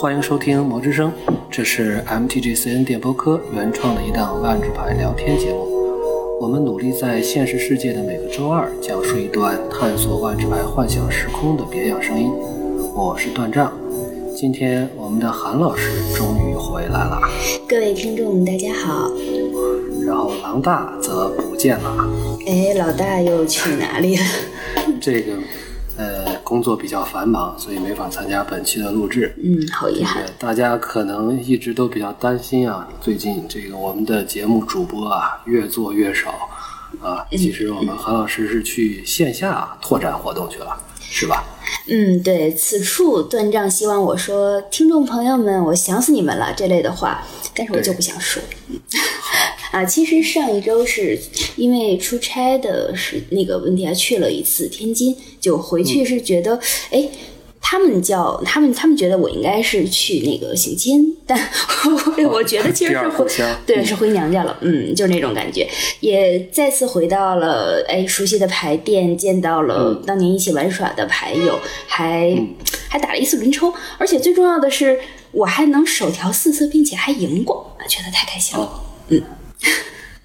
欢迎收听《魔之声》，这是 MTGCN 电波科原创的一档万智牌聊天节目。我们努力在现实世界的每个周二讲述一段探索万智牌幻想时空的别样声音。我是段丈，今天我们的韩老师终于回来了，各位听众大家好。然后狼大则不见了。哎，老大又去哪里了？这个呃，工作比较繁忙，所以没法参加本期的录制。嗯，好遗憾。大家可能一直都比较担心啊，最近这个我们的节目主播啊越做越少啊。其实我们韩老师是去线下拓展活动去了，是吧？嗯，对，此处断章希望我说，听众朋友们，我想死你们了这类的话，但是我就不想说。啊，其实上一周是因为出差的是那个问题，还去了一次天津，就回去是觉得，哎、他们叫他们，他们觉得我应该是去那个行亲，但我 我觉得其实是回对是回娘家了，嗯，就是那种感觉，也再次回到了哎熟悉的牌店，见到了当年一起玩耍的牌友，还、还打了一次轮抽，而且最重要的是我还能手调四色，并且还赢过，啊觉得太开心了。哦，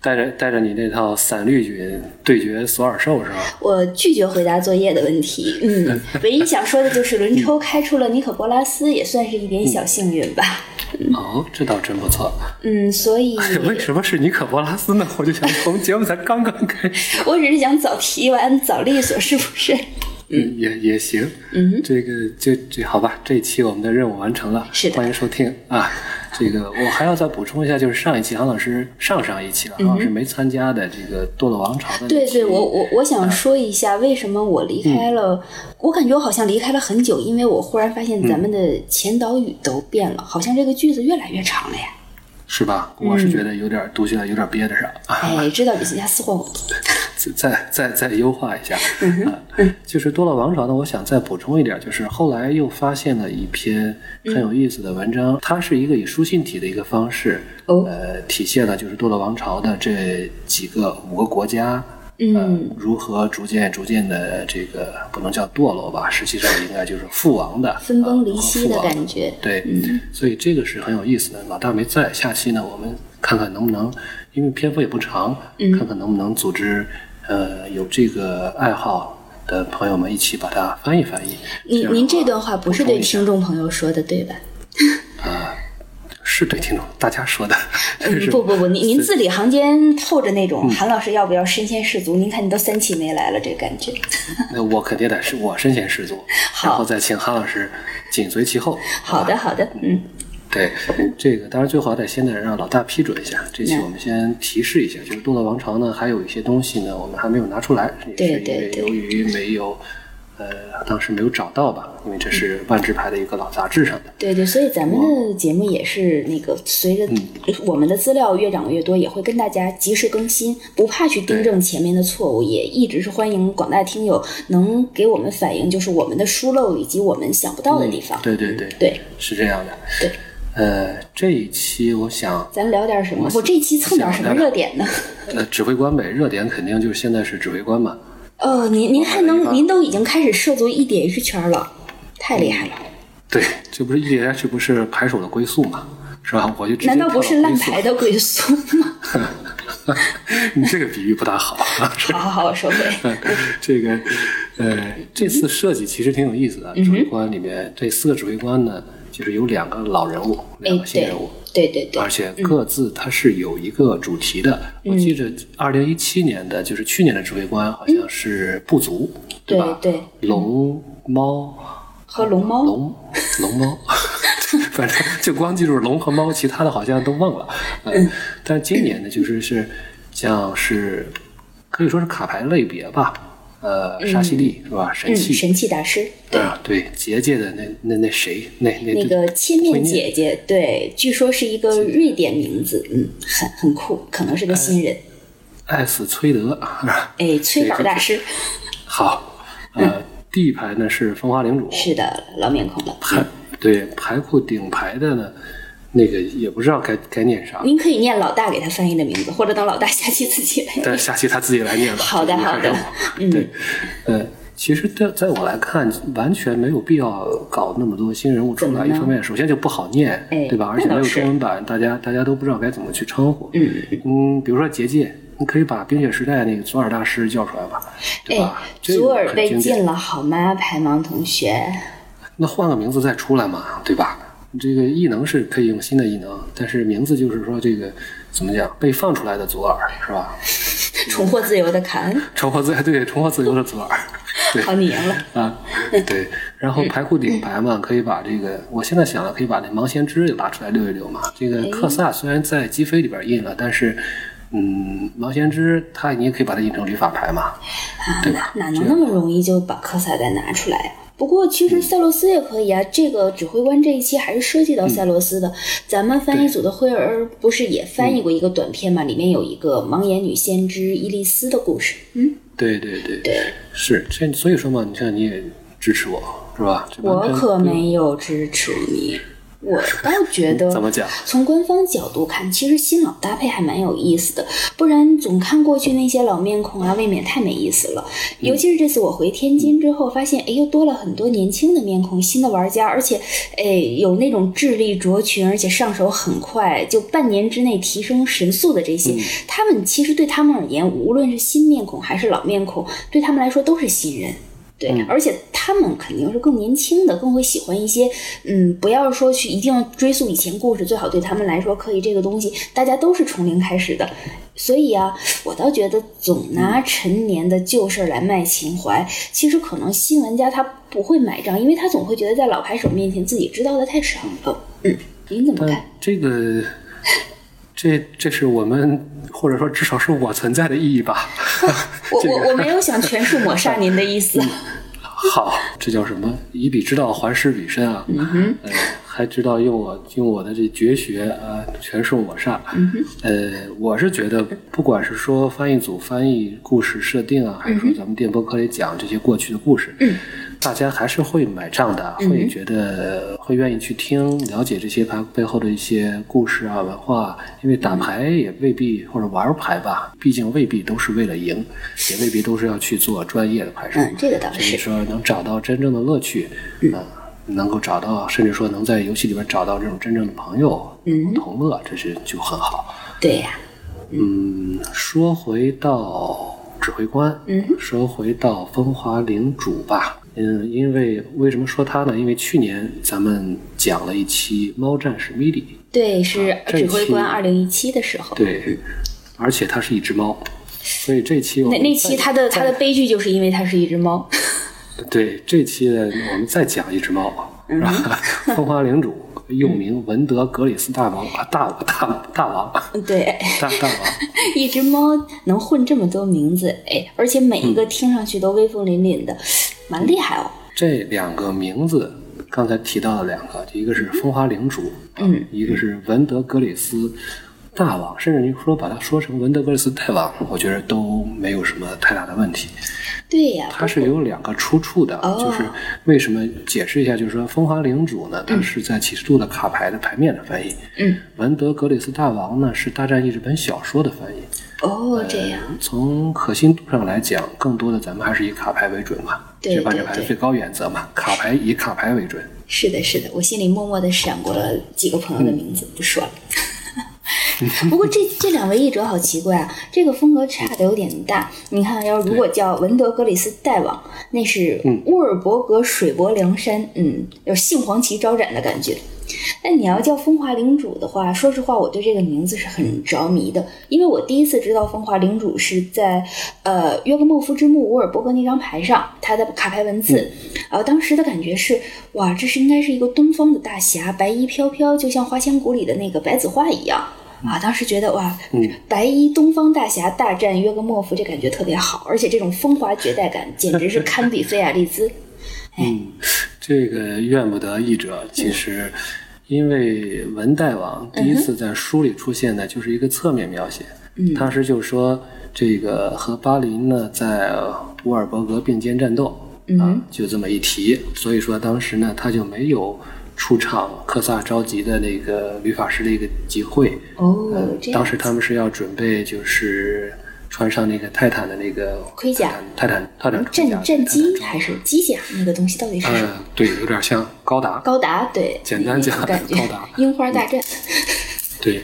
带着带着你那套散绿菌对决索尔兽是吧？我拒绝回答作业的问题。嗯，唯一想说的就是轮抽开出了尼可波拉斯，也算是一点小幸运吧。哦，这倒真不错。嗯，所以 为什么是尼可波拉斯呢？我就想，我们节目才刚刚开始。我只是想早提完早利索，是不是？嗯，也也行。嗯，这个就这好吧，这一期我们的任务完成了，是的欢迎收听啊。这个我还要再补充一下，就是上一期韩老师上上一期了，韩老师没参加的这个堕落王朝的对对，我我我想说一下，为什么我离开了？我感觉我好像离开了很久，因为我忽然发现咱们的前导语都变了，好像这个句子越来越长了呀。是吧？我是觉得有点读起来有点憋得上啊。哎，知道比人家私货 再再再优化一下啊，就是多洛王朝呢，我想再补充一点，就是后来又发现了一篇很有意思的文章，它是一个以书信体的一个方式，哦呃，体现了就是多洛王朝的这几个五个国家。嗯呃如何逐渐逐渐的这个不能叫堕落吧，实际上应该就是父亡的，分崩离啊析的感觉。对，所以这个是很有意思的。老大没在，下期呢，我们看看能不能，因为篇幅也不长，看看能不能组织呃有这个爱好的朋友们一起把它翻译翻译。您您这段话不是对听众朋友说的，对吧？是对听众大家说的，嗯不不不，您您字里行间透着那种韩老师要不要身先士卒？您看你都三期没来了，这个感觉。那我肯定得是我身先士卒，然后再请韩老师紧随其后。好的好的，嗯，对，这个当然最好得先得让老大批准一下。这期我们先提示一下，就是《堕落王朝》呢，还有一些东西呢，我们还没有拿出来，也对是因对对为由于没有，呃，当时没有找到吧，因为这是万智牌的一个老杂志上的。对对，所以咱们的节目也是那个随着我们的资料越涨越多，也会跟大家及时更新，不怕去订正前面的错误，也一直是欢迎广大听友能给我们反映，就是我们的疏漏以及我们想不到的地方。对对对，对，是这样的。对，呃，这一期我想，咱聊点什么？我这一期蹭点什么热点呢？呃，指挥官呗，热点肯定就是现在是指挥官嘛。哦，您您还能，您都已经开始涉足 EDH 圈了，太厉害了！对，这不是 EDH 不是牌手的归宿吗，是吧？我就难道不是烂牌的归宿吗？你这个比喻不大好啊。好好好，我收回。这个呃，这次设计其实挺有意思的。嗯指挥官里面这四个指挥官呢，就是有两个老人物，两个新人物。对对对。而，且各自它是有一个主题的。我记着，二零一七年的就是去年的指挥官好像是部族，对吧？对龙猫。和龙猫。龙龙猫，反正就光记住龙和猫，其他的好像都忘了。嗯，但是今年呢，就是是像是可以说是卡牌类别吧，呃，沙西利是吧？神嗯，器，神器大师，对，啊，对，结界的那那那谁，那那那个千面姐姐，对，据说是一个瑞典名字，嗯，很很酷，可能是个新人。艾斯崔德，哎，催稿大师，好，呃，第一排呢是风华领主，是的，老面孔了。牌对牌库顶牌的呢，那个也不知道该该念啥，您可以念老大给他翻译的名字，或者等老大下期自己来念。但下期他自己来念吧。好的好的对，呃，其实在在我来看，完全没有必要搞那么多新人物出来。一方面，首先就不好念，哎对吧？而且没有中文版，大家大家都不知道该怎么去称呼。嗯嗯，比如说结界，你可以把冰雪时代那个左耳大师叫出来吧，对吧？左耳被禁了好吗，排盲同学？那换个名字再出来嘛，对吧？这个异能是可以用新的异能，但是名字就是说这个怎么讲被放出来的左耳是吧？重获自由的凯恩，重获自 对重获自由的左耳，对好，你赢了。啊，对，然后牌库顶牌嘛，可以把这个，我现在想了，可以把那盲先知也拉出来溜一溜嘛。这个克萨虽然在击飞里边印了，但是，嗯，盲先知他你也可以把它印成旅法牌嘛，对吧？哪能那么容易就把克萨再拿出来呀、不过其实塞洛斯也可以啊，这个指挥官这一期还是涉及到塞洛斯的。咱们翻译组的辉儿不是也翻译过一个短片嘛？里面有一个盲眼女先知伊丽丝的故事。嗯，对对对，对是这，所以说嘛，你看你也支持我是吧？我可没有支持你，我倒觉 得怎么讲？从官方角度看，其实新老搭配还蛮有意思的，不然总看过去那些老面孔啊，未免太没意思了。尤其是这次我回天津之后，发现哎，又多了很多年轻的面孔，新的玩家，而且哎，有那种智力卓群，而且上手很快，就半年之内提升神速的这些，他们其实对他们而言，无论是新面孔还是老面孔，对他们来说都是新人。对，而且他们肯定是更年轻的，更会喜欢一些，嗯，不要说去一定要追溯以前故事，最好对他们来说可以这个东西，大家都是从零开始的，所以啊，我倒觉得总拿陈年的旧事儿来卖情怀，其实可能新玩家他不会买账，因为他总会觉得在老牌手面前自己知道的太少了。嗯，您怎么看？这个，这这是我们或者说至少是我存在的意义吧。我我我没有想全数抹杀您的意思。好，这叫什么？以彼之道还施彼身啊！嗯哼，呃，还知道用我用我的这绝学啊，全数抹杀。嗯哼，呃，我是觉得，不管是说翻译组翻译故事设定啊，还是说咱们电波课里讲这些过去的故事，嗯，大家还是会买账的，会觉得会愿意去听了解这些牌背后的一些故事啊、文化，因为打牌也未必或者玩牌吧，毕竟未必都是为了赢，也未必都是要去做专业的牌手。嗯，这个倒是所以。说能找到真正的乐趣，嗯、能够找到，甚至说能在游戏里边找到这种真正的朋友，嗯，同乐，这是就很好。对呀、嗯，说回到指挥官，嗯，说回到风华领主吧。嗯，因为为什么说它呢？因为去年咱们讲了一期猫战士米莉，对，是指挥官期二零一七的时候。对，而且它是一只猫，所以这期我那那期它的它的悲剧就是因为它是一只猫。对，这期呢，我们再讲一只猫，是吧？风华领主 又名文德格里斯大王，啊大大大王，对，大大王。一只猫能混这么多名字，哎，而且每一个听上去都威风凛凛的，蛮厉害哦。这两个名字，刚才提到的两个，一个是风华领主，嗯，一个是文德格里斯大王，甚至你说把它说成文德格里斯大王，我觉得都没有什么太大的问题。对呀，它是有两个出处的，哦就是为什么解释一下，就是说风华领主呢，它是在启示录的卡牌的牌面的翻译，嗯，文德格里斯大王呢是大战译这本小说的翻译。哦，这样，从可信度上来讲，更多的咱们还是以卡牌为准嘛，对这万智对对牌最高原则嘛，卡牌以卡牌为准。是的，是的，我心里默默的闪过了几个朋友的名字，不说了。不过这这两位译者好奇怪啊，这个风格差的有点大。你看，要如果叫文德格里斯大王，那是乌尔伯格水泊梁山，嗯，有杏黄旗招展的感觉。但你要叫风华领主的话，说实话，我对这个名字是很着迷的，因为我第一次知道风华领主是在呃约格莫夫之墓乌尔伯格那张牌上，他的卡牌文字，然后当时的感觉是，哇，这是应该是一个东方的大侠，白衣飘飘，就像花千骨里的那个白子画一样。啊，当时觉得哇，白衣东方大侠大战约格莫夫，这感觉特别好，而且这种风华绝代感简直是堪比菲亚利兹。嗯，这个怨不得译者，其实因为文代王第一次在书里出现的就是一个侧面描写，嗯。当时就说这个和巴林呢在乌尔伯格并肩战斗，嗯啊，就这么一提，所以说当时呢他就没有出场科萨召集的那个旅法师的一个集会，哦，当时他们是要准备就是穿上那个泰坦的那个盔甲泰坦泰坦战战机还还是机甲？那个东西到底是什么？嗯，对，有点像高达。高达对，简单讲 高达樱花大战。对，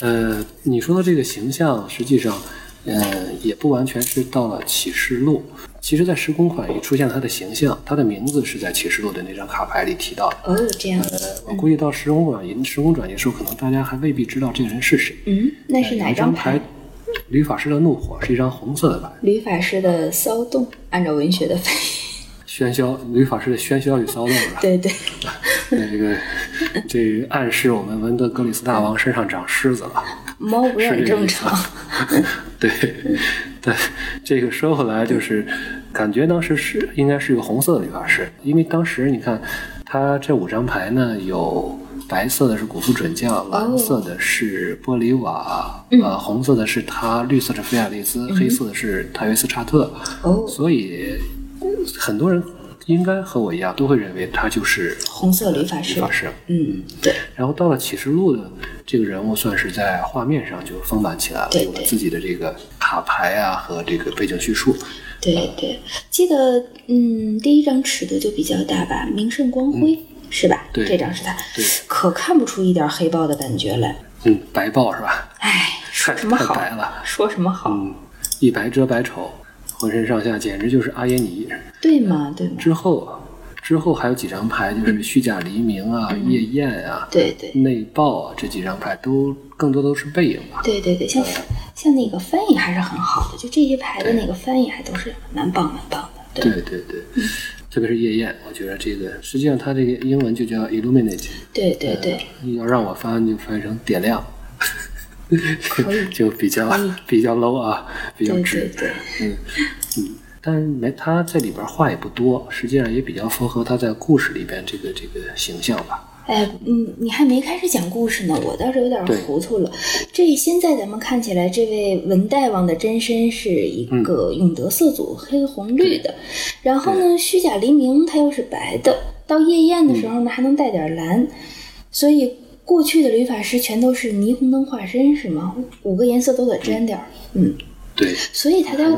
呃，你说的这个形象，实际上，呃，也不完全是到了启示录。其实，在时空款一出现他的形象，他的名字是在启示录的那张卡牌里提到的。哦，这样。呃，我估计到时空转移、时空转移的时候，可能大家还未必知道这个人是谁。嗯，那是哪张牌？吕法师的怒火是一张红色的牌。吕法师的骚动，按照文学的翻译。喧嚣，吕法师的喧嚣与骚动是吧？对对。那这个，这暗示我们文德格里斯大王身上长狮子了。猫不是很正常。对，对，这个说回来就是，感觉当时是应该是一个红色的理发师，因为当时你看，他这五张牌呢，有白色的是古苏准将，蓝色的是玻璃瓦，呃，红色的是他，绿色的菲亚利斯，黑色的是泰维斯查特。哦，所以很多人。应该和我一样，都会认为他就是红色理发师。理发师，嗯，对。然后到了启示录的这个人物，算是在画面上就丰满起来了，有了自己的这个卡牌啊和这个背景叙述。对对，记得嗯，第一张尺度就比较大吧，名胜光辉是吧？对，这张是他。对，可看不出一点黑豹的感觉来。嗯，白豹是吧？哎，说什么好？白了。说什么好？嗯，一白遮百丑。浑身上下简直就是阿耶尼，对吗？对吗？之后，之后还有几张牌，就是虚假黎明啊、夜宴啊、对对、内爆啊，这几张牌都更多都是背影吧。对对对，像像那个翻译还是很好的，就这些牌的那个翻译还都是蛮棒蛮棒的。对对对，特别是夜宴，我觉得这个实际上它这个英文就叫 illuminate。对对对，要让我翻就翻译成点亮。就比较 比较 low 啊，比较直，对嗯嗯，但是没他在里边话也不多，实际上也比较符合他在故事里边这个这个形象吧。哎，嗯，你还没开始讲故事呢，我倒是有点糊涂了。这现在咱们看起来，这位文大王的真身是一个永德色组黑红绿的，然后呢，虚假黎明它又是白的，到夜宴的时候呢还能带点蓝，所以。过去的旅法师全都是霓虹灯化身，是吗？五个颜色都得沾点儿，嗯，对。所以他他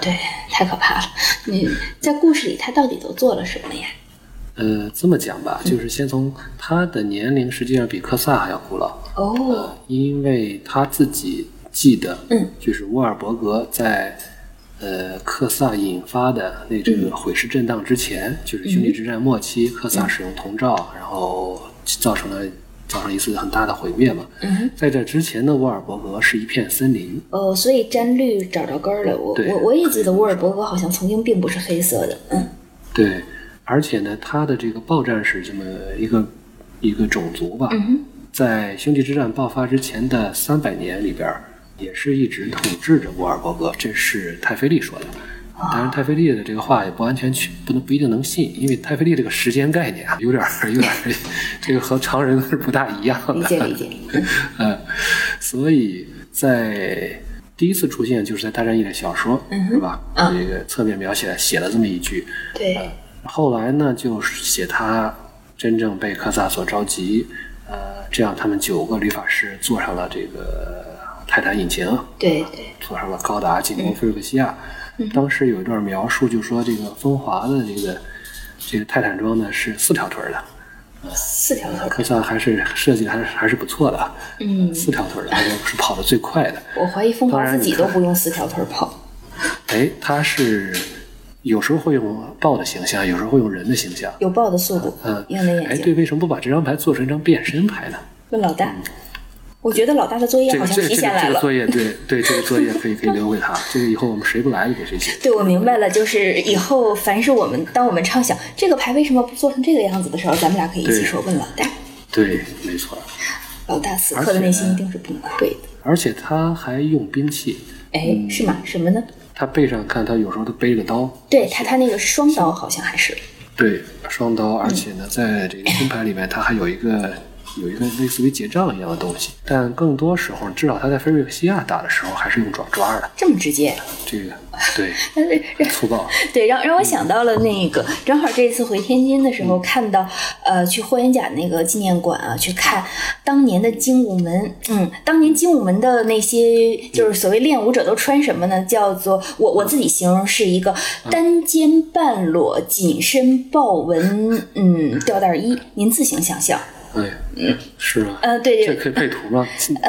对太可怕了。你在故事里他到底都做了什么呀？呃，这么讲吧，就是先从他的年龄，实际上比科萨还要古老哦，因为他自己记得，嗯，就是沃尔伯格在呃克萨引发的那这个毁尸震荡之前，就是兄弟之战末期，克萨使用铜罩，然后造成了。造成一次很大的毁灭嘛。嗯，在这之前的沃尔伯格是一片森林。哦，所以沾绿找着根儿了。我我我也记得沃尔伯格好像曾经并不是黑色的。嗯，对，而且呢，他的这个暴战士这么一个一个种族吧，在星际之战爆发之前的三百年里边，也是一直统治着沃尔伯格。这是泰菲利说的。当然，泰菲利的这个话也不完全去，不能不一定能信，因为泰菲利这个时间概念啊，有点有点 这个和常人是 不大一样的。理解理解。嗯，所以在第一次出现就是在大战役的小说，是吧？这个侧面描写写了这么一句。对。后来呢，就写他真正被科萨所召集，呃，这样他们九个旅法师坐上了这个泰坦引擎，对对，坐上了高达进攻菲尔克西亚。当时有一段描述，就说这个风华的这个这个泰坦装呢是四条腿的，四条腿，科萨还是设计还是还是不错的，嗯，四条腿的，而且是跑得最快的。我怀疑风华自己都不用四条腿跑。哎，他是有时候会用豹的形象，有时候会用人的形象，有豹的速度，嗯，用的眼睛。哎，对，为什么不把这张牌做成一张变身牌呢？问老大。我觉得老大的作业好像提前来了。这个作业，对 对，这个作业可以可以留给他。这个以后我们谁不来就给谁写。对，我明白了，就是以后凡是我们当我们畅想这个牌为什么不做成这个样子的时候，咱们俩可以一起说问老大。对，没错。老大此刻的内心一定是崩溃的。而且他还用兵器。哎，是吗？什么呢？他背上看，他有时候都背个刀。对他，他那个是双刀，好像还是。对，双刀，而且呢，在这个金牌里面，他还有一个。有一个类似于结账一样的东西，但更多时候，至少他在菲瑞克西亚打的时候还是用爪抓的。这么直接？这个对，粗暴。对，让让我想到了那个，正好这一次回天津的时候，看到呃，去霍元甲那个纪念馆啊，去看当年的精武门。嗯，当年精武门的那些就是所谓练武者都穿什么呢？叫做我我自己形容是一个单肩半裸紧身豹纹嗯吊带衣，您自行想象。哎，嗯，是啊，呃，对这可以配图吗？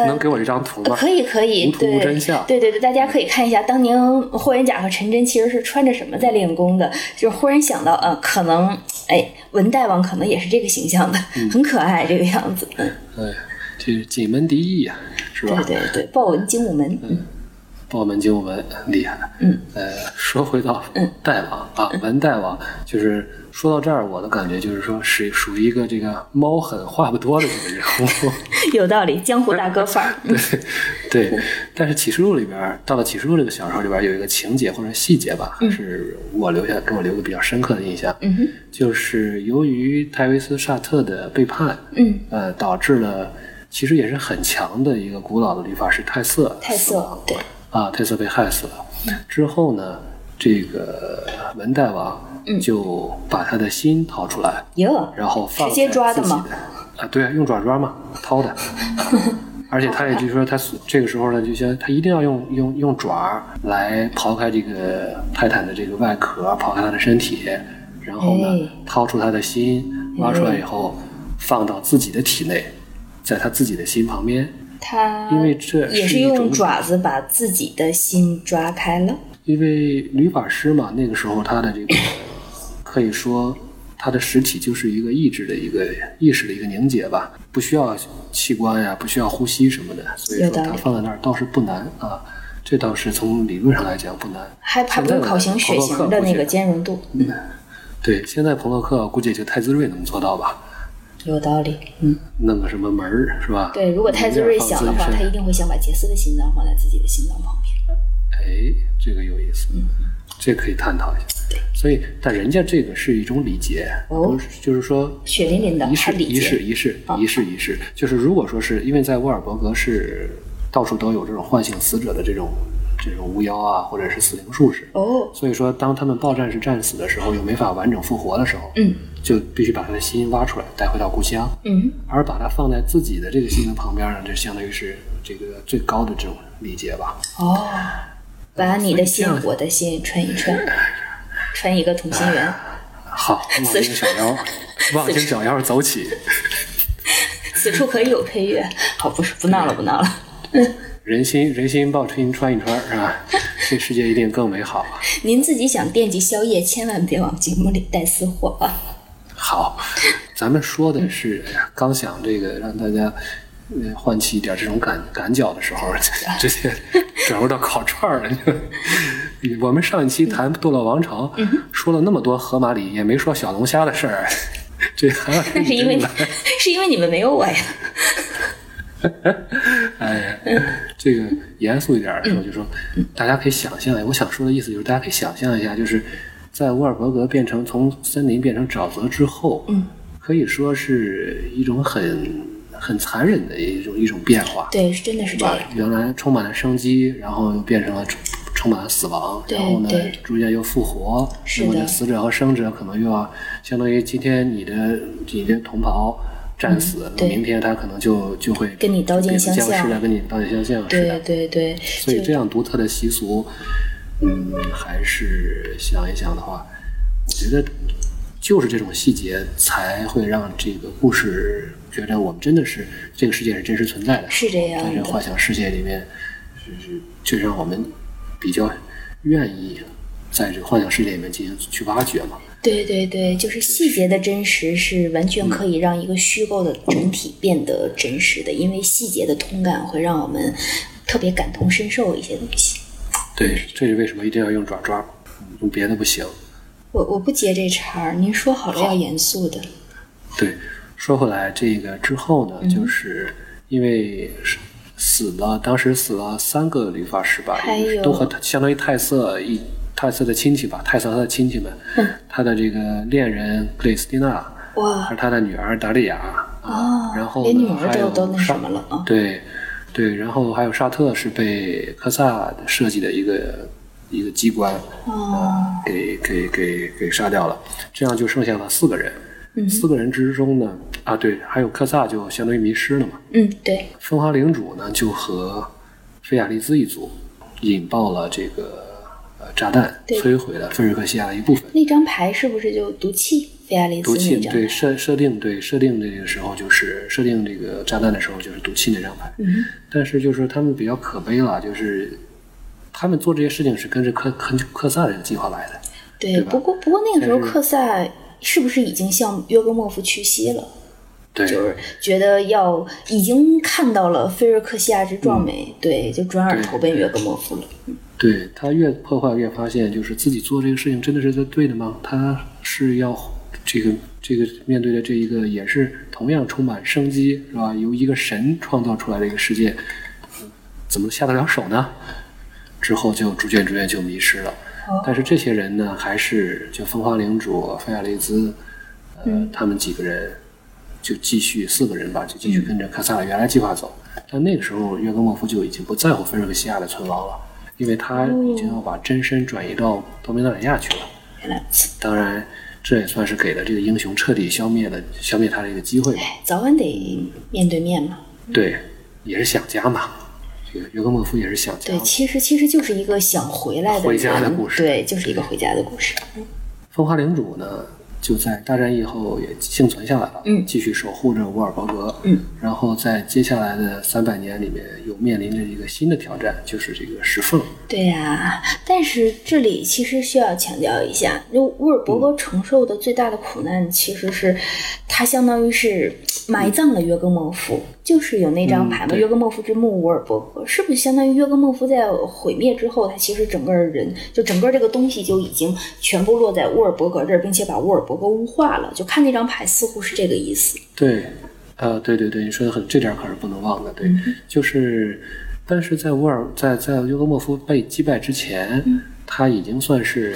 能给我一张图吗？可以，可以，无图无真相。对对对，大家可以看一下，当年霍元甲和陈真其实是穿着什么在练功的，就是忽然想到，呃，可能，哎，文大王可能也是这个形象的，很可爱这个样子。嗯，哎，这是锦门第一呀，是吧？对对对，豹纹精武门。嗯。豹门精武门厉害。嗯。呃，说回到大王啊，文大王就是。说到这儿，我的感觉就是说，是属于一个这个猫狠话不多的这个人物，有道理，江湖大哥范儿。对，对。但是启示录里边，到了启示录这个小说里边，有一个情节或者细节吧，是我留下给我留个比较深刻的印象。嗯哼，就是由于泰维斯·沙特的背叛，嗯，呃，导致了其实也是很强的一个古老的律法师泰瑟，泰瑟，对，啊，泰瑟被害死了。之后呢，这个文大王。就把他的心掏出来，哟，然后放直接抓的吗？啊，对啊，用爪抓嘛，掏的。而且他也就是说，他这个时候呢，就像他一定要用用用爪来刨开这个泰坦的这个外壳，刨开他的身体，然后呢，掏出他的心，挖出来以后放到自己的体内，在他自己的心旁边。他因为这也是用爪子把自己的心抓开了。因为女法师嘛，那个时候她的这个。可以说，她的实体就是一个意志的一个意识的一个凝结吧，不需要器官呀，不需要呼吸什么的，所以说她放在那儿倒是不难啊，这倒是从理论上来讲不难。还怕不用考型血型的那个兼容度。嗯，对，现在朋洛克估计也就太子睿能做到吧？有道理，嗯。弄个什么门儿是吧？对，如果太子睿想的话，他一定会想把杰斯的心脏放在自己的心脏旁边。哎，这个有意思，嗯，这可以探讨一下。对所以，但人家这个是一种礼节，哦，就是说血淋淋的仪式，仪式，仪式，仪式，仪式。就是如果说是因为在沃尔伯格是到处都有这种唤醒死者的这种这种巫妖啊，或者是死灵术士，哦，所以说当他们报战士战死的时候，又没法完整复活的时候，嗯，就必须把他的心挖出来带回到故乡，嗯，而把它放在自己的这个心灵旁边呢，这相当于是这个最高的这种礼节吧。哦，把你的心，我的心串一串。穿一个同心圆，好，望京小腰，望京小腰走起。此处可以有配乐，好，不是不闹了，不闹了。人心人心抱春穿一穿是吧？这世界一定更美好。您自己想惦记宵夜，千万别往节目里带私货啊。好，咱们说的是，哎呀，刚想这个让大家。唤起一点这种感感脚的时候，直接 转入到烤串儿了。我们上一期谈《堕落王朝》，说了那么多河马里，也没说小龙虾的事儿。这那 是因为是因为你们没有我呀。哎，这个严肃一点的时候，就说大家可以想象，我想说的意思就是，大家可以想象一下，就是在乌尔伯格变成从森林变成沼泽之后，嗯，可以说是一种很。很残忍的一种一种变化，对，是真的是这样。原来充满了生机，然后又变成了充满了死亡，然后呢，逐渐又复活。是的。死者和生者可能又要相当于今天你的你的同袍战死，明天他可能就就会跟你刀剑相向，跟你刀剑相向。对对对。所以这样独特的习俗，嗯，还是想一想的话，我觉得就是这种细节才会让这个故事。觉得我们真的是这个世界是真实存在的，是这样。在这幻想世界里面，是就让我们比较愿意在这个幻想世界里面进行去挖掘嘛。对对对，就是细节的真实是完全可以让一个虚构的整体变得真实的，因为细节的通感会让我们特别感同身受一些东西。对，这是为什么一定要用爪爪，用别的不行。我我不接这茬儿，您说好了要严肃的。对。说回来，这个之后呢，就是因为死了，当时死了三个理发师吧，都和相当于泰瑟一泰瑟的亲戚吧，泰瑟他的亲戚们，他的这个恋人克里斯蒂娜，哇，是他的女儿达利亚，啊，然后连女儿都都那什么了啊，对，对，然后还有沙特是被科萨设计的一个一个机关，啊，给给给给杀掉了，这样就剩下了四个人。嗯四个人之中呢，啊对，还有科萨就相当于迷失了嘛。嗯，对，风华领主呢就和菲亚利兹一组引爆了这个呃炸弹，摧毁了菲瑞克西亚的一部分。那张牌是不是就毒气？菲亚利斯毒气？对设设定对设定这个时候就是设定这个炸弹的时候就是毒气那张牌，嗯，但是就是说他们比较可悲了，就是他们做这些事情是跟着科科科萨这个计划来的，对，对不过不过那个时候克萨是不是已经向约格莫夫屈膝了？对，就是觉得要已经看到了菲瑞克西亚之壮美，对，就转而投奔约格莫夫了。对他越破坏越发现，就是自己做这个事情真的是在对的吗？他是要这个这个面对的这一个也是同样充满生机，是吧？由一个神创造出来的一个世界，嗯怎么下得了手呢？之后就逐渐逐渐就迷失了。但是这些人呢，还是就风花领主、菲亚雷兹，呃，他们几个人就继续四个人吧，就继续跟着卡萨尔原来计划走。但那个时候，约格莫夫就已经不在乎菲瑞克西亚的存亡了，因为他已经要把真身转移到多米纳里亚去了。当然，这也算是给了这个英雄彻底消灭了消灭他的一个机会吧。早晚得面对面嘛。对，也是想家嘛。这个约格莫夫也是想家对，。其实其实就是一个想回来的回家的故事对，就是一个回家的故事。风华领主呢，就在大战以后也幸存下来了，嗯。继续守护着沃尔伯格，嗯，然后在接下来的三百年里面，又面临着一个新的挑战，就是这个石缝。对呀、但是这里其实需要强调一下，就沃尔伯格承受的最大的苦难，其实是他相当于是埋葬了约格莫夫，就是有那张牌嘛，嗯约格莫夫之墓沃尔伯格，是不是相当于约格莫夫在毁灭之后，他其实整个人就整个这个东西就已经全部落在沃尔伯格这儿，并且把沃尔伯格污化了？就看那张牌，似乎是这个意思。对，呃，对对对，你说的很，这点儿可是不能忘的。对，嗯就是，但是在沃尔在在尤格莫夫被击败之前，嗯他已经算是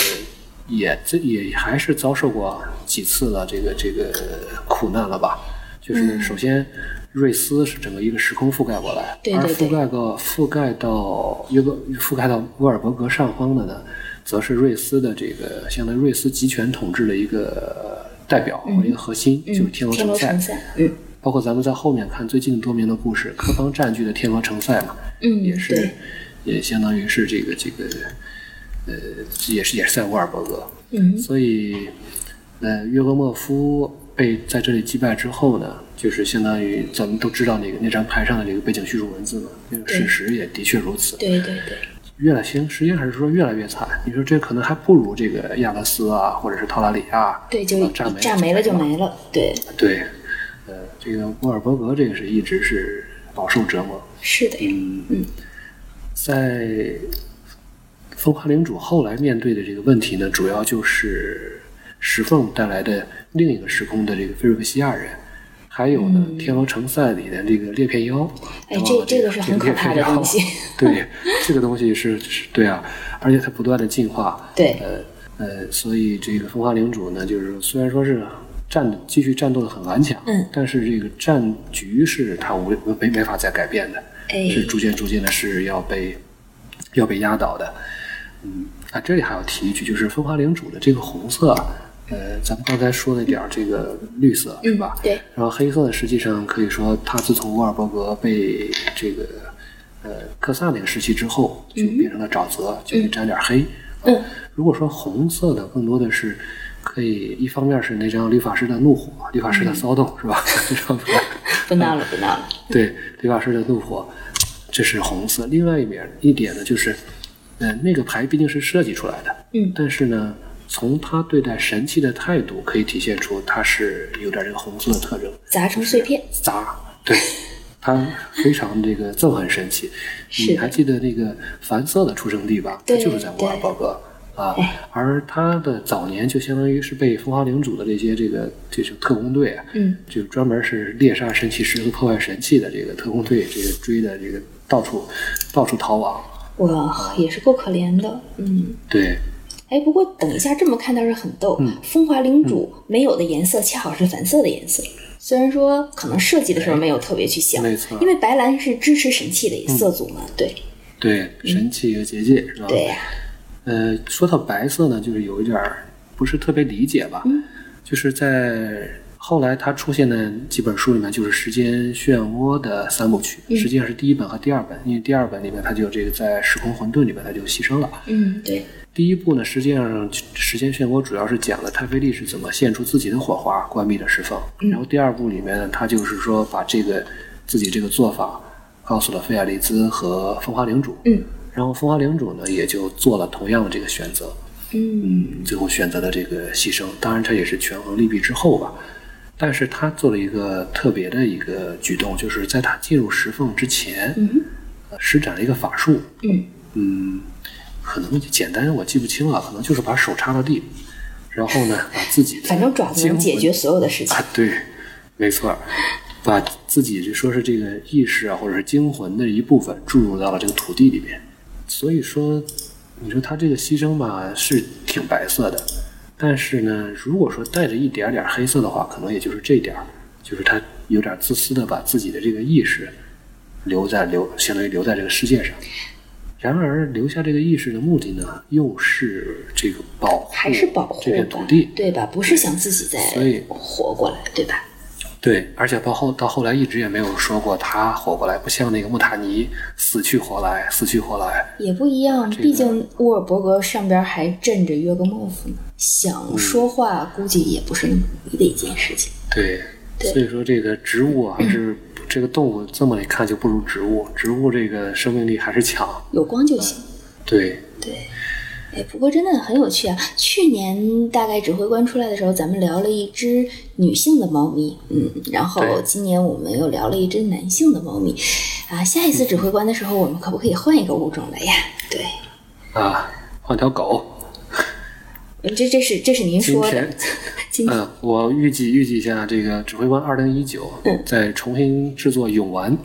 也这也还是遭受过几次了这个这个苦难了吧？就是嗯首先。瑞斯是整个一个时空覆盖过来，对对对而覆盖到覆盖到约格覆盖到沃尔伯格上方的呢，则是瑞斯的这个相当于瑞斯集权统治的一个代表和一个核心，就是天罗城塞。嗯包括咱们在后面看最近多名的故事，科方占据的天罗城塞嘛，嗯，也是，也相当于是这个这个呃，也是也是在沃尔伯格，嗯所以呃，约格莫夫被在这里击败之后呢，就是相当于咱们都知道那个那张牌上的这个背景叙述文字嘛，那个事实也的确如此。对对对，越来行，实际上是说越来越惨。你说这可能还不如这个亚勒斯啊，或者是陶拉里亚，对，就呃炸没炸没了就没了，对，对，呃，这个沃尔伯格这个是一直是饱受折磨。是的嗯，嗯，在风华领主后来面对的这个问题呢，主要就是石缝带来的另一个时空的这个菲瑞克西亚人，还有呢、天罗城赛里的这个裂片妖。嗯哎这这个是很可怕的东西 对，这个东西是是对啊，而且它不断的进化。对呃呃，所以这个风华领主呢，就是虽然说是战继续战斗的很顽强，嗯但是这个战局是它无没没法再改变的，哎是逐渐逐渐的是要被要被压倒的。嗯啊，这里还要提一句，就是风华领主的这个红色啊，呃，咱们刚才说了一点儿这个绿色是吧？对然后黑色的实际上可以说，它自从沃尔伯格被这个呃克萨那个时期之后，就变成了沼泽，就会沾点黑。嗯，如果说红色的，更多的是可以一方面是那张理发师的怒火，理发师的骚动、是吧？这张牌，不闹了不闹了，对，理发师的怒火，这是红色。另外一面一点呢，就是，呃，那个牌毕竟是设计出来的，嗯但是呢，从他对待神器的态度可以体现出他是有点这个红色的特征。砸成碎片，砸，对，他非常这个憎恨神器。是你还记得那个凡瑟的出生地吧？他对就是在沃尔伯格啊哎。而他的早年就相当于是被风华领主的这些这个这种特工队啊，嗯，就专门是猎杀神器师和破坏神器的这个特工队，这个追的这个到处到处逃亡。哇，也是够可怜的，嗯。对，哎，不过等一下这么看倒是很逗。嗯风华领主没有的颜色恰好是蓝色的颜色，虽然说可能设计的时候没有特别去想，没错因为白蓝是支持神器的色组嘛。对对，神器和结界是吧？对呀、呃，说到白色呢，就是有一点儿不是特别理解吧，就是在后来它出现的几本书里面，就是《时间漩涡》的三部曲，实际上是第一本和第二本，因为第二本里面它就这个在时空混沌里面它就牺牲了。嗯，对，第一部呢，实际上《时间漩涡》主要是讲了太妃丽是怎么献出自己的火花，关闭了石缝。然后第二部里面呢，他就是说把这个自己这个做法告诉了菲亚丽兹和风华领主。嗯，然后风华领主呢也就做了同样的这个选择。嗯最后选择了这个牺牲，当然他也是权衡利弊之后吧。但是他做了一个特别的一个举动，就是在他进入石缝之前，呃施展了一个法术。嗯嗯，可能简单我记不清了，可能就是把手插到地里，然后呢把自己的反正爪子能解决所有的事情。啊，对，没错，把自己就说是这个意识啊，或者是精魂的一部分注入到了这个土地里面。所以说，你说他这个牺牲吧，是挺白色的，但是呢，如果说带着一点点黑色的话，可能也就是这点儿，就是他有点自私的把自己的这个意识留在留，相当于留在这个世界上。然而，留下这个意识的目的呢，又是这个保护还是保护这片土地，对吧？不是想自己再所以活过来，对吧？对，而且到后到后来一直也没有说过他活过来，不像那个穆塔尼死去活来，死去活来。也不一样，个毕竟沃尔伯格上边还镇着约格莫夫呢，想说话估计也不是那么容易的一件事情。对，对所以说这个植物啊，还是这个动物这么一看就不如植物，植物这个生命力还是强。有光就行。对，对，哎，不过真的很有趣啊！去年大概指挥官出来的时候，咱们聊了一只女性的猫咪，嗯，然后今年我们又聊了一只男性的猫咪，啊，下一次指挥官的时候，我们可不可以换一个物种了呀？对，啊，换条狗。嗯这这是这是您说的今天，嗯，我预计预计一下，这个指挥官二零一九再重新制作永丸，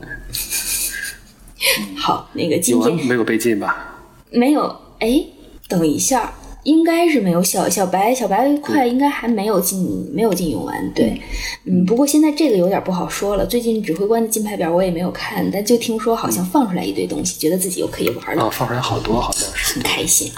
好，那个今永丸天没有被禁吧？没有，哎，等一下，应该是没有小小白小白块应该还没有进没有进永安，对，嗯，不过现在这个有点不好说了。最近指挥官的金牌表我也没有看，但就听说好像放出来一堆东西，觉得自己又可以玩了。啊，放出来好多，好像是很。开心。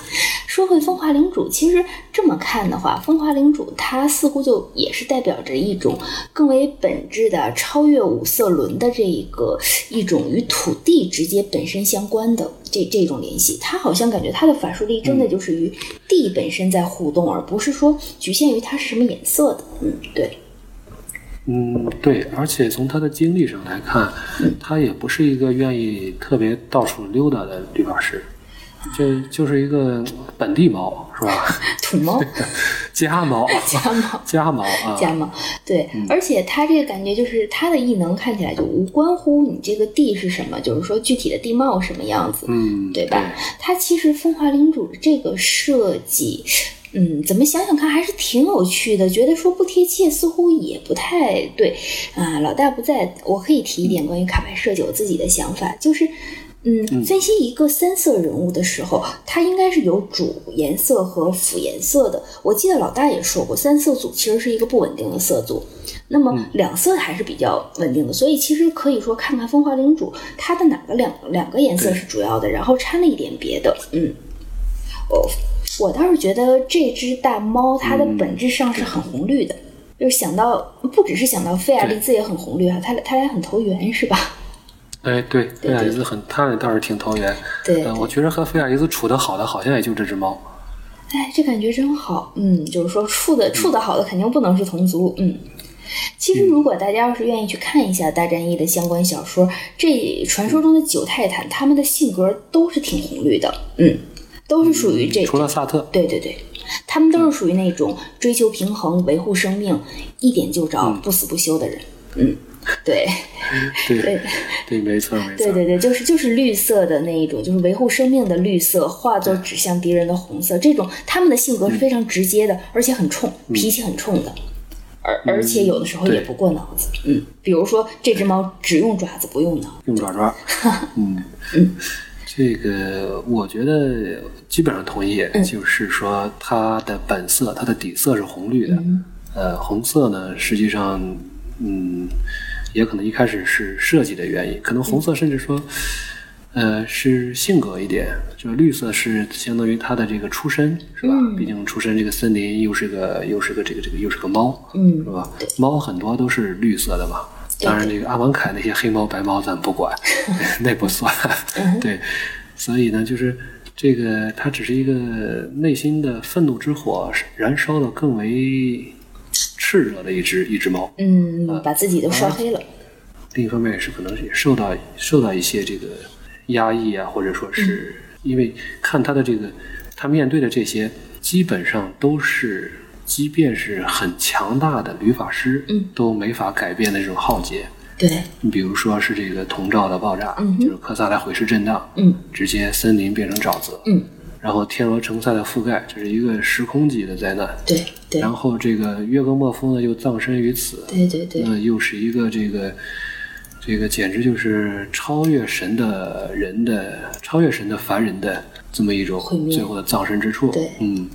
说回风华领主，其实这么看的话，风华领主它似乎就也是代表着一种更为本质的超越五色轮的这一个一种与土地直接本身相关的这这种联系。他好像感觉他的法术力真的就是与地本身在互动，而不是说局限于它是什么颜色的。嗯，对，嗯，对，而且从他的经历上来看，他也不是一个愿意特别到处溜达的绿宝石，就就是一个本地猫，是吧？土猫。家猫，家猫家猫啊，家猫，对，而且它这个感觉就是它的异能看起来就无关乎你这个地是什么，就是说具体的地貌什么样子，嗯，对吧？它其实风华领主这个设计。嗯，怎么想想看，还是挺有趣的。觉得说不贴切，似乎也不太对啊。老大不在，我可以提一点关于卡牌设计我自己的想法，就是，嗯，分析一个三色人物的时候，它应该是有主颜色和辅颜色的。我记得老大也说过，三色组其实是一个不稳定的色组，那么两色还是比较稳定的。所以其实可以说，看看风华领主它的哪个两两个颜色是主要的，然后掺了一点别的，嗯，哦。我倒是觉得这只大猫它的本质上是很红绿的，就是想到不只是想到费亚丽兹也很红绿啊，它俩它俩很投缘是吧？哎，对，菲亚伊斯很，他倒是挺投缘。对呃，我觉得和菲亚伊斯处的好的，好像也就这只猫。哎，这感觉真好，嗯，就是说处的处的好的肯定不能是同族，嗯。其实，如果大家要是愿意去看一下《大战役》的相关小说，这传说中的九泰坦，他们的性格都是挺红绿的，嗯，都是属于这。除了萨特，对对对，他们都是属于那种追求平衡、维护生命、一点就着、不死不休的人。嗯，对，对对 对，没错没错。对对对，就是就是绿色的那一种，就是维护生命的绿色，化作指向敌人的红色。这种他们的性格是非常直接的，而且很冲，脾气很冲的。而而且有的时候也不过脑子，嗯，比如说这只猫只用爪子不用脑，用爪爪，嗯。嗯，这个我觉得基本上同意，就是说它的本色，它的底色是红绿的，呃，红色呢，实际上，嗯，也可能一开始是设计的原因，可能红色甚至说。呃，是性格一点，就是绿色是相当于它的这个出身，是吧？毕竟出身这个森林又是个又是个这个这个又是个猫，嗯是吧？猫很多都是绿色的嘛。当然，这个阿王凯那些黑猫白猫咱不管，那不算。对，所以呢，就是这个它只是一个内心的愤怒之火燃烧的更为炽热的一只一只猫。嗯，把自己都烧黑了。另一方面也是可能也受到受到一些这个压抑啊，或者说是因为看他的这个他面对的这些，基本上都是即便是很强大的旅法师，嗯，都没法改变的这种浩劫。对，你比如说是这个铜罩的爆炸，嗯就是科萨来毁尸震荡，嗯，直接森林变成沼泽，嗯，然后天鹅城塞的覆盖，这是一个时空级的灾难。对对然后这个约格莫夫呢又葬身于此，对对对，那又是一个这个这个简直就是超越神的人的超越神的凡人的这么一种最后的葬身之处。对嗯，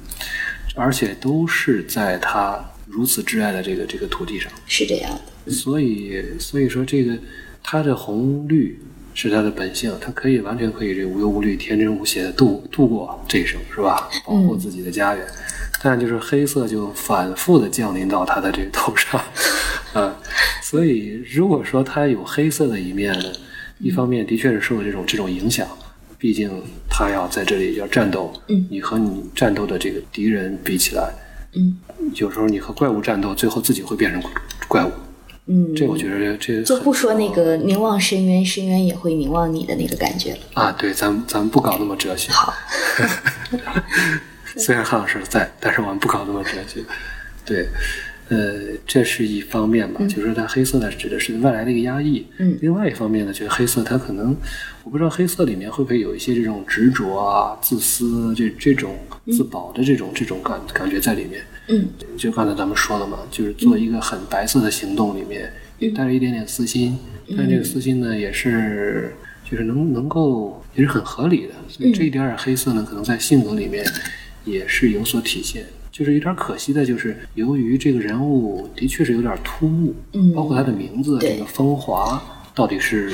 而且都是在他如此挚爱的这个这个土地上，是这样的。所以所以说这个他的红绿。是他的本性，他可以完全可以这无忧无虑、天真无邪的度度过这一生，是吧？保护自己的家园。但就是黑色就反复的降临到他的这个头上，啊，所以如果说他有黑色的一面呢，一方面的确是受这种这种影响，毕竟他要在这里要战斗，嗯你和你战斗的这个敌人比起来，嗯有时候你和怪物战斗，最后自己会变成怪物，嗯，这我觉得这很就不说那个凝望深渊，深渊也会凝望你的那个感觉了。啊，对，咱们咱们不搞那么哲学。好，虽然韩老师在，但是我们不搞那么哲学。对，呃，这是一方面吧，就是说它黑色呢指的是外来的一个压抑。嗯另外一方面呢，就是黑色它可能，我不知道黑色里面会不会有一些这种执着啊、自私这这种自保的这种、这种感感觉在里面。嗯。就刚才咱们说了嘛，就是做一个很白色的行动里面，也带着一点点私心，但这个私心呢，也是就是能能够也是很合理的，所以这一点点黑色呢，可能在性格里面也是有所体现。就是有点可惜的，就是由于这个人物的确是有点突兀，嗯。包括他的名字这个风华到底是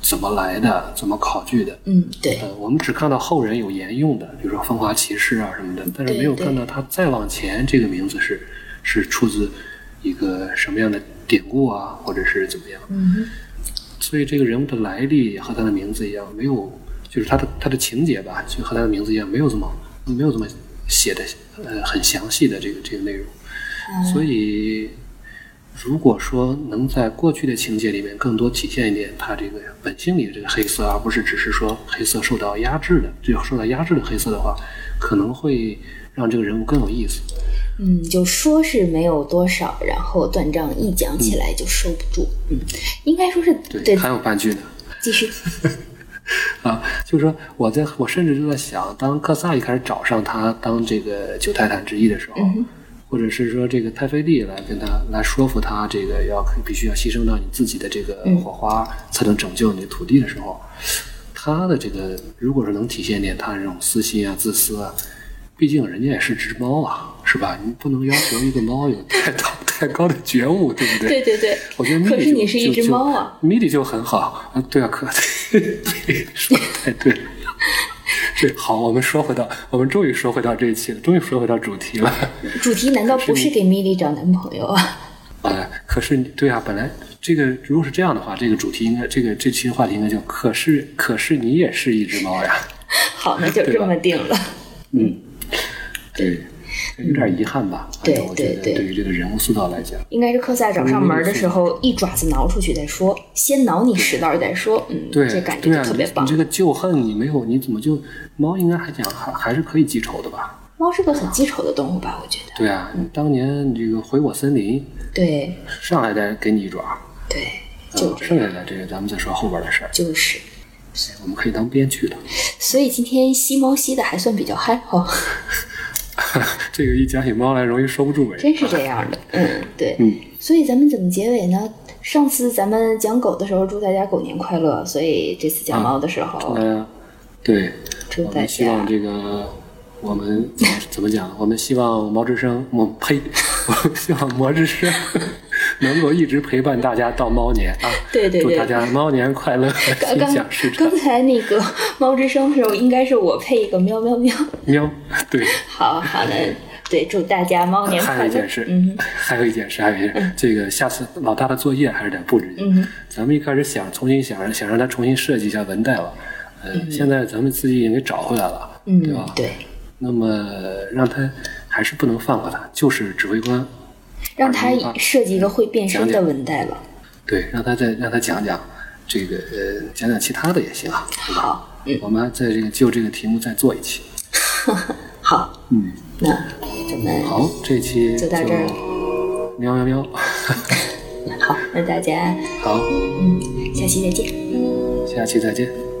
怎么来的，怎么考据的，嗯，对，呃，我们只看到后人有沿用的，比如说风华骑士啊什么的，但是没有看到他再往前这个名字是是出自一个什么样的典故啊，或者是怎么样。嗯所以这个人物的来历和他的名字一样，没有就是他的他的情节吧，就和他的名字一样，没有这么没有这么写的呃很详细的这个这个内容。所以如果说能在过去的情节里面更多体现一点他这个本性里的这个黑色，而不是只是说黑色受到压制的，最后受到压制的黑色的话，可能会让这个人物更有意思。嗯，就说是没有多少，然后断章一讲起来就收不住。嗯，应该说是对，还有半句呢。继续。啊，就是说，我在我甚至就在想，当克萨一开始找上他当这个九泰坦之一的时候，或者是说这个太妃帝来跟他来说服他，这个要必须要牺牲掉你自己的这个火花，才能拯救你的土地的时候，他的这个如果是能体现点他这种私心啊、自私啊，毕竟人家也是只猫啊，是吧？你不能要求一个猫有太高 太高的觉悟，对不对？对对对，我觉得米可莉就是你是一只猫啊。米莉就很好啊，对啊，可对，说的太对了。这好，我们说回到，我们终于说回到这一期了，终于说回到主题了。主题难道不是给米莉找男朋友啊？哎，可是你对啊，本来这个如果是这样的话，这个主题应该，这个这期的话题应该叫“可是可是你也是一只猫呀 好，那就这么定了。”。嗯，对，有点遗憾吧？对我觉得对对对于这个人物塑造来讲，应该是克萨找上门的时候，一爪子挠出去再说，先挠你十道再说。嗯，对，这感觉特别棒你你。这个旧恨你没有，你怎么就猫应该还讲还还是可以记仇的吧？猫是个很记仇的动物吧？我觉得。对啊，当年这个毁我森林，对上来再给你一爪，对，就剩下的这个咱们再说后边的事儿，就是。我们可以当编剧了。所以今天吸猫吸的还算比较嗨哦，这个一讲起猫来容易收不住尾，真是这样的。嗯，对。嗯，所以咱们怎么结尾呢？上次咱们讲狗的时候，祝大家狗年快乐。所以这次讲猫的时候，嗯，对，祝大家希望这个我们怎么讲？我们希望猫之声，我呸，我们希望魔之声能够一直陪伴大家到猫年啊！对对对祝大家猫年快乐，心想事成刚。才那个猫之声的时候，应该是我配一个喵喵喵。喵，对。好好的，对，祝大家猫年快乐还有一件。事，嗯还有一件事，还有一件事，这个下次老大的作业还是得布置。嗯咱们一开始想重新想想让他重新设计一下文带了，呃，现在咱们自己已经给找回来了，嗯，对吧？对，那么让他还是不能放过他，就是指挥官，让他设计一个会变身的文带吧。对，让他再让他讲讲这个呃，讲讲其他的也行啊，对吧？好，嗯，我们在这个就这个题目再做一期。好，嗯，那咱们好，这期就到这儿喵喵喵，好，那大家好，嗯，下期再见。下期再见。